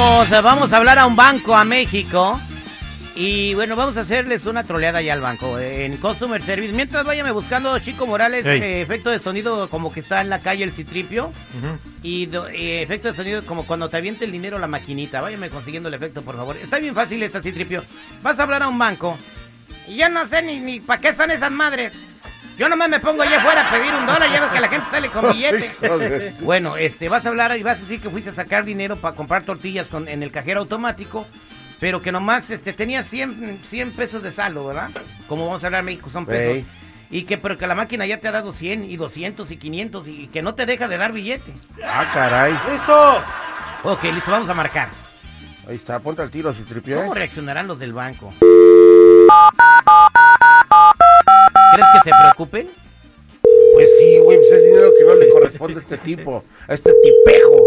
vamos a hablar a un banco a México. Y bueno, vamos a hacerles una troleada ya al banco en Customer Service. Mientras váyame buscando Chico Morales, eh, efecto de sonido como que está en la calle el citripio. Y do- eh, efecto de sonido como cuando te avienta el dinero la maquinita. Váyame consiguiendo el efecto, por favor. Está bien fácil esta citripio. Vas a hablar a un banco. Y yo no sé ni, ni para qué son esas madres. Yo nomás me pongo allá afuera a pedir un dólar. Ya ves que la gente sale con billete. Bueno, este, vas a hablar y vas a decir que fuiste a sacar dinero para comprar tortillas con, en el cajero automático, pero que nomás este, tenías 100, 100 pesos de saldo, ¿verdad? Como vamos a hablar en México, son pesos. Y que, pero que la máquina ya te ha dado 100 y 200 y 500 y que no te deja de dar billete. Ah, caray. ¡Listo! Ok, listo, vamos a marcar. Ahí está, ponte al tiro, si tripié. ¿Cómo reaccionarán los del banco? ¿Crees que se preocupen? Pues sí, güey, pues es dinero que no le corresponde a este tipo, a este tipejo.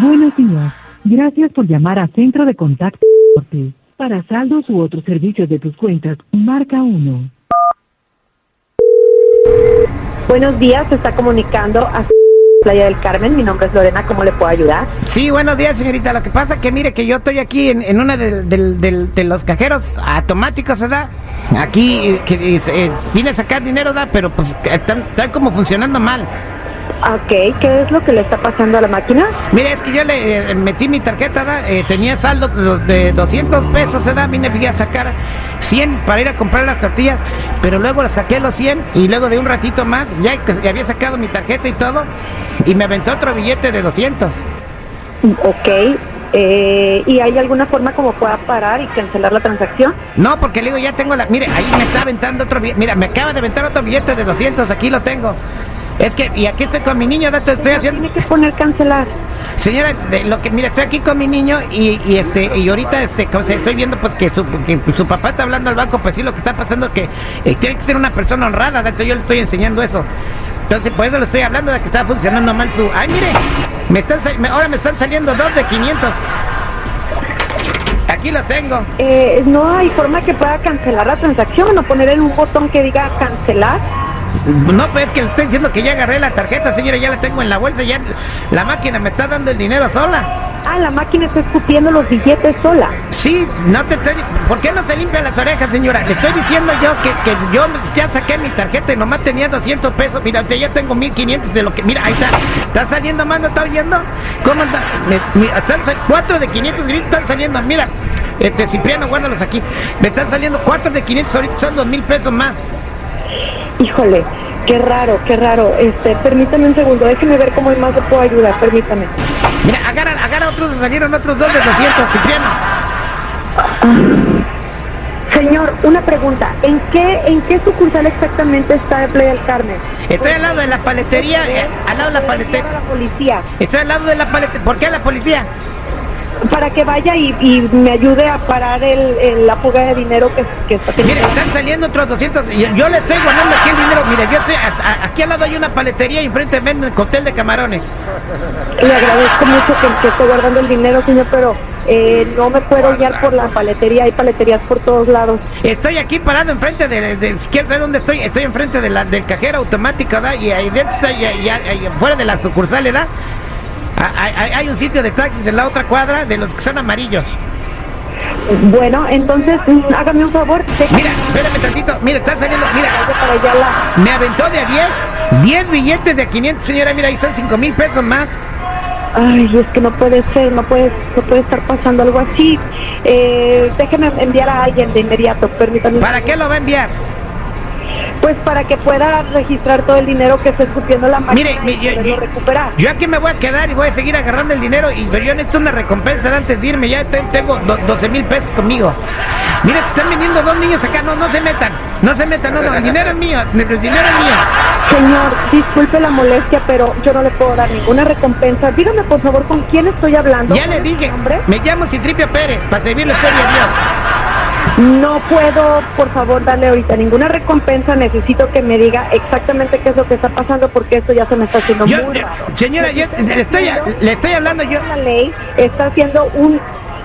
Buenos días. Gracias por llamar a Centro de Contacto Norte. Para saldos u otros servicios de tus cuentas, marca 1. Buenos días, se está comunicando a Playa del Carmen. Mi nombre es Lorena, ¿cómo le puedo ayudar? Sí, buenos días, señorita. Lo que pasa que mire que yo estoy aquí en, en del- del- de los cajeros automáticos, ¿verdad? Aquí eh, que es- vine a sacar dinero, ¿verdad? Pero pues están, están como funcionando mal. Ok, ¿qué es lo que le está pasando a la máquina? Mire, es que yo le eh, metí mi tarjeta. Eh, tenía saldo de de 200 pesos, ¿verdad? Vine fui a sacar 100 para ir a comprar las tortillas, pero luego le saqué los 100 y luego de un ratito más, ya ya había sacado mi tarjeta y todo, y me aventó otro billete de 200. Ok, eh, ¿y hay alguna forma como pueda parar y cancelar la transacción? No, porque le digo, ya tengo la... Mire, ahí me está aventando otro billete. Mira, me acaba de aventar otro billete de 200, aquí lo tengo. Es que, y aquí estoy con mi niño, dato, estoy haciendo... Tiene que poner cancelar. Señora, de lo que, mira, estoy aquí con mi niño y, y este, y ahorita este, como se- estoy viendo pues que su, que su papá está hablando al banco, pues sí, lo que está pasando es que eh, tiene que ser una persona honrada, dato, yo le estoy enseñando eso. Entonces, por eso le estoy hablando de que está funcionando mal su... ¡Ay, mire! Me están, me- ahora me están saliendo dos de 500. Aquí lo tengo. Eh, ¿No hay forma que pueda cancelar la transacción o poner en un botón que diga cancelar? No, pues es que le estoy diciendo que ya agarré la tarjeta, señora, ya la tengo en la bolsa, ya la máquina me está dando el dinero sola. Ah, la máquina está escupiendo los billetes sola. Sí, no te estoy... ¿Por qué no se limpian las orejas, señora? Le estoy diciendo yo que, que yo ya saqué mi tarjeta y nomás tenía 200 pesos. Mira, ya tengo 1500 de lo que... Mira, ahí está. ¿Está saliendo más? ¿No está oyendo? ¿Cómo anda? Me, me- están sal- cuatro de 500 gritos están saliendo. Mira, este Cipriano, guárdalos aquí. Me están saliendo cuatro de 500, ahorita son dos mil pesos más. Híjole, qué raro, qué raro. Este, permítame un segundo, déjeme ver cómo más le puedo ayudar, permítame. Mira, agarra, agarra otros, salieron otros dos de 200, Cipriano. Señor, una pregunta, ¿en qué, en qué sucursal exactamente está de Playa del Carmen? Estoy al lado de la paletería, eh, al lado de la paletería. a la policía Estoy al lado de la paletería. ¿Por qué la policía? Para que vaya y, y me ayude a parar el, el- la fuga de dinero que, que está Mire, teniendo. están saliendo otros 200. Yo, yo le estoy guardando aquí el dinero. Mire, yo estoy, a- a- aquí al lado hay una paletería y enfrente venden cóctel de camarones. Le agradezco mucho que, que esté guardando el dinero, señor, pero eh, no me puedo guiar por la paletería, hay paleterías por todos lados. Estoy aquí parado enfrente de, de, quieres saber dónde estoy, estoy enfrente de la, del cajero automático, ¿verdad? Y ahí dentro está, y, y- y fuera de la sucursal, ¿verdad? Ah, Hay, hay- hay un sitio de taxis en la otra cuadra de los que son amarillos. Bueno, entonces mm, hágame un favor, Mira, espérame tantito, mira, están saliendo, mira, me aventó de a 10, 10 billetes de a 500, señora, mira, ahí son 5 mil pesos más. Ay, es que no puede ser, no puede, no puede estar pasando algo así. Eh, déjeme enviar a alguien de inmediato, permítame. ¿Para qué lo va a enviar? Pues para que pueda registrar todo el dinero que está escupiendo la máquina Mire, mi- y yo, recuperar. yo aquí me voy a quedar y voy a seguir agarrando el dinero, y, pero yo necesito una recompensa de antes de irme, ya te- tengo do- 12 mil pesos conmigo. Mire, están vendiendo dos niños acá, no, no se metan, no se metan, no, no, el dinero es mío, el dinero es mío. Señor, disculpe la molestia, pero yo no le puedo dar ninguna recompensa. Dígame, por favor, con quién estoy hablando. Ya ¿Cuál le es su dije, me llamo Citripio Pérez, para servirle a usted y a Dios. No puedo, por favor, darle ahorita ninguna recompensa. Necesito que me diga exactamente qué es lo que está pasando porque esto ya se me está haciendo Yo- muy raro. señora, yo le estoy, le estoy hablando yo. La ley está haciendo un...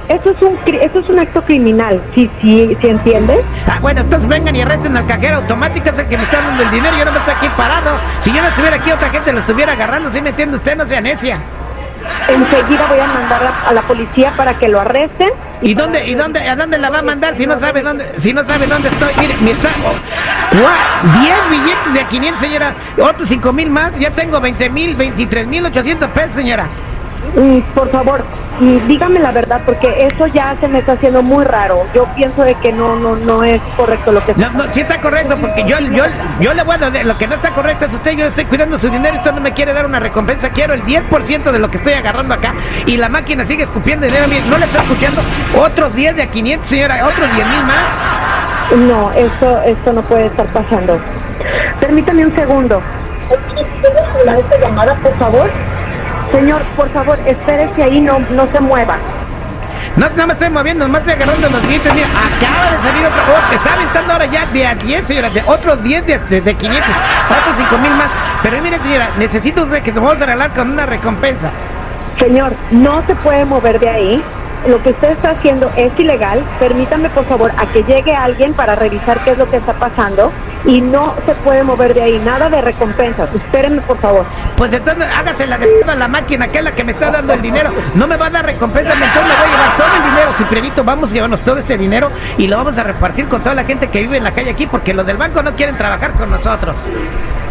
Esto es un, esto es un acto criminal, ¿sí, sí, sí entiendes? Ah, bueno, entonces vengan y arresten al cajero automático, es el que me está dando el dinero, yo no me estoy aquí parado. Si yo no estuviera aquí, otra gente lo estuviera agarrando, ¿sí me entiende usted? No sea necia. Enseguida voy a mandar a, la policía para que lo arresten. ¿Y dónde, y dónde, a dónde la va a mandar si no sabe dónde, si no sabe dónde estoy? Mire, me está, oh, guau, 10 billetes de a 500, señora, otros 5 mil más, ya tengo 20 mil, 23 mil 800 pesos, señora. Mm, por favor, mm, dígame la verdad, porque eso ya se me está haciendo muy raro. Yo pienso de que no, no, no es correcto lo que No, no, sí está correcto, porque yo, yo, yo le voy a dar, lo que no está correcto es usted, yo le estoy cuidando su dinero, usted no me quiere dar una recompensa, quiero el 10% de lo que estoy agarrando acá, y la máquina sigue escupiendo dinero, mire, no le está escuchando, otros 10 de a 500, señora, otros 10 mil más. No, esto, esto no puede estar pasando. Permítame un segundo. ¿Puedo hablar esta llamada, por favor? Señor, por favor, espérese ahí, no, no se mueva. No, no me estoy moviendo, nomás estoy agarrando los billetes. Mira, acaba de salir otro. Oh, está aventando ahora ya de a 10, señora. De otros 10 de, de, de 500. Otros 5 mil más. Pero mire, señora, necesito usted que nos vamos a regalar con una recompensa. Señor, no se puede mover de ahí. Lo que usted está haciendo es ilegal. Permítame, por favor, a que llegue alguien para revisar qué es lo que está pasando. Y no se puede mover de ahí. Nada de recompensas. Espérenme, por favor. Pues entonces hágase la de a la máquina, que es la que me está dando el dinero. No me va a dar recompensa, entonces me voy a llevar todo el dinero. Ciprianito, vamos a llevarnos todo ese dinero y lo vamos a repartir con toda la gente que vive en la calle aquí, porque los del banco no quieren trabajar con nosotros.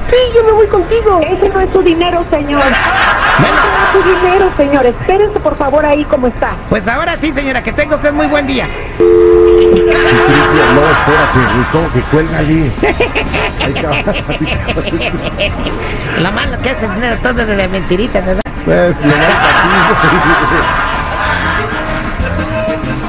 Sí, yo me voy contigo. Ese no es su dinero, señor. Bueno. Ese no es su dinero, señor. Espérense, por favor, ahí como está. Pues ahora sí, señora, que tenga usted muy buen día. Espérate, ¿cómo que cuelga allí? Ay, cabrón. Lo malo que dinero todo de mentiritas, ¿verdad? Pues, lo más para ti.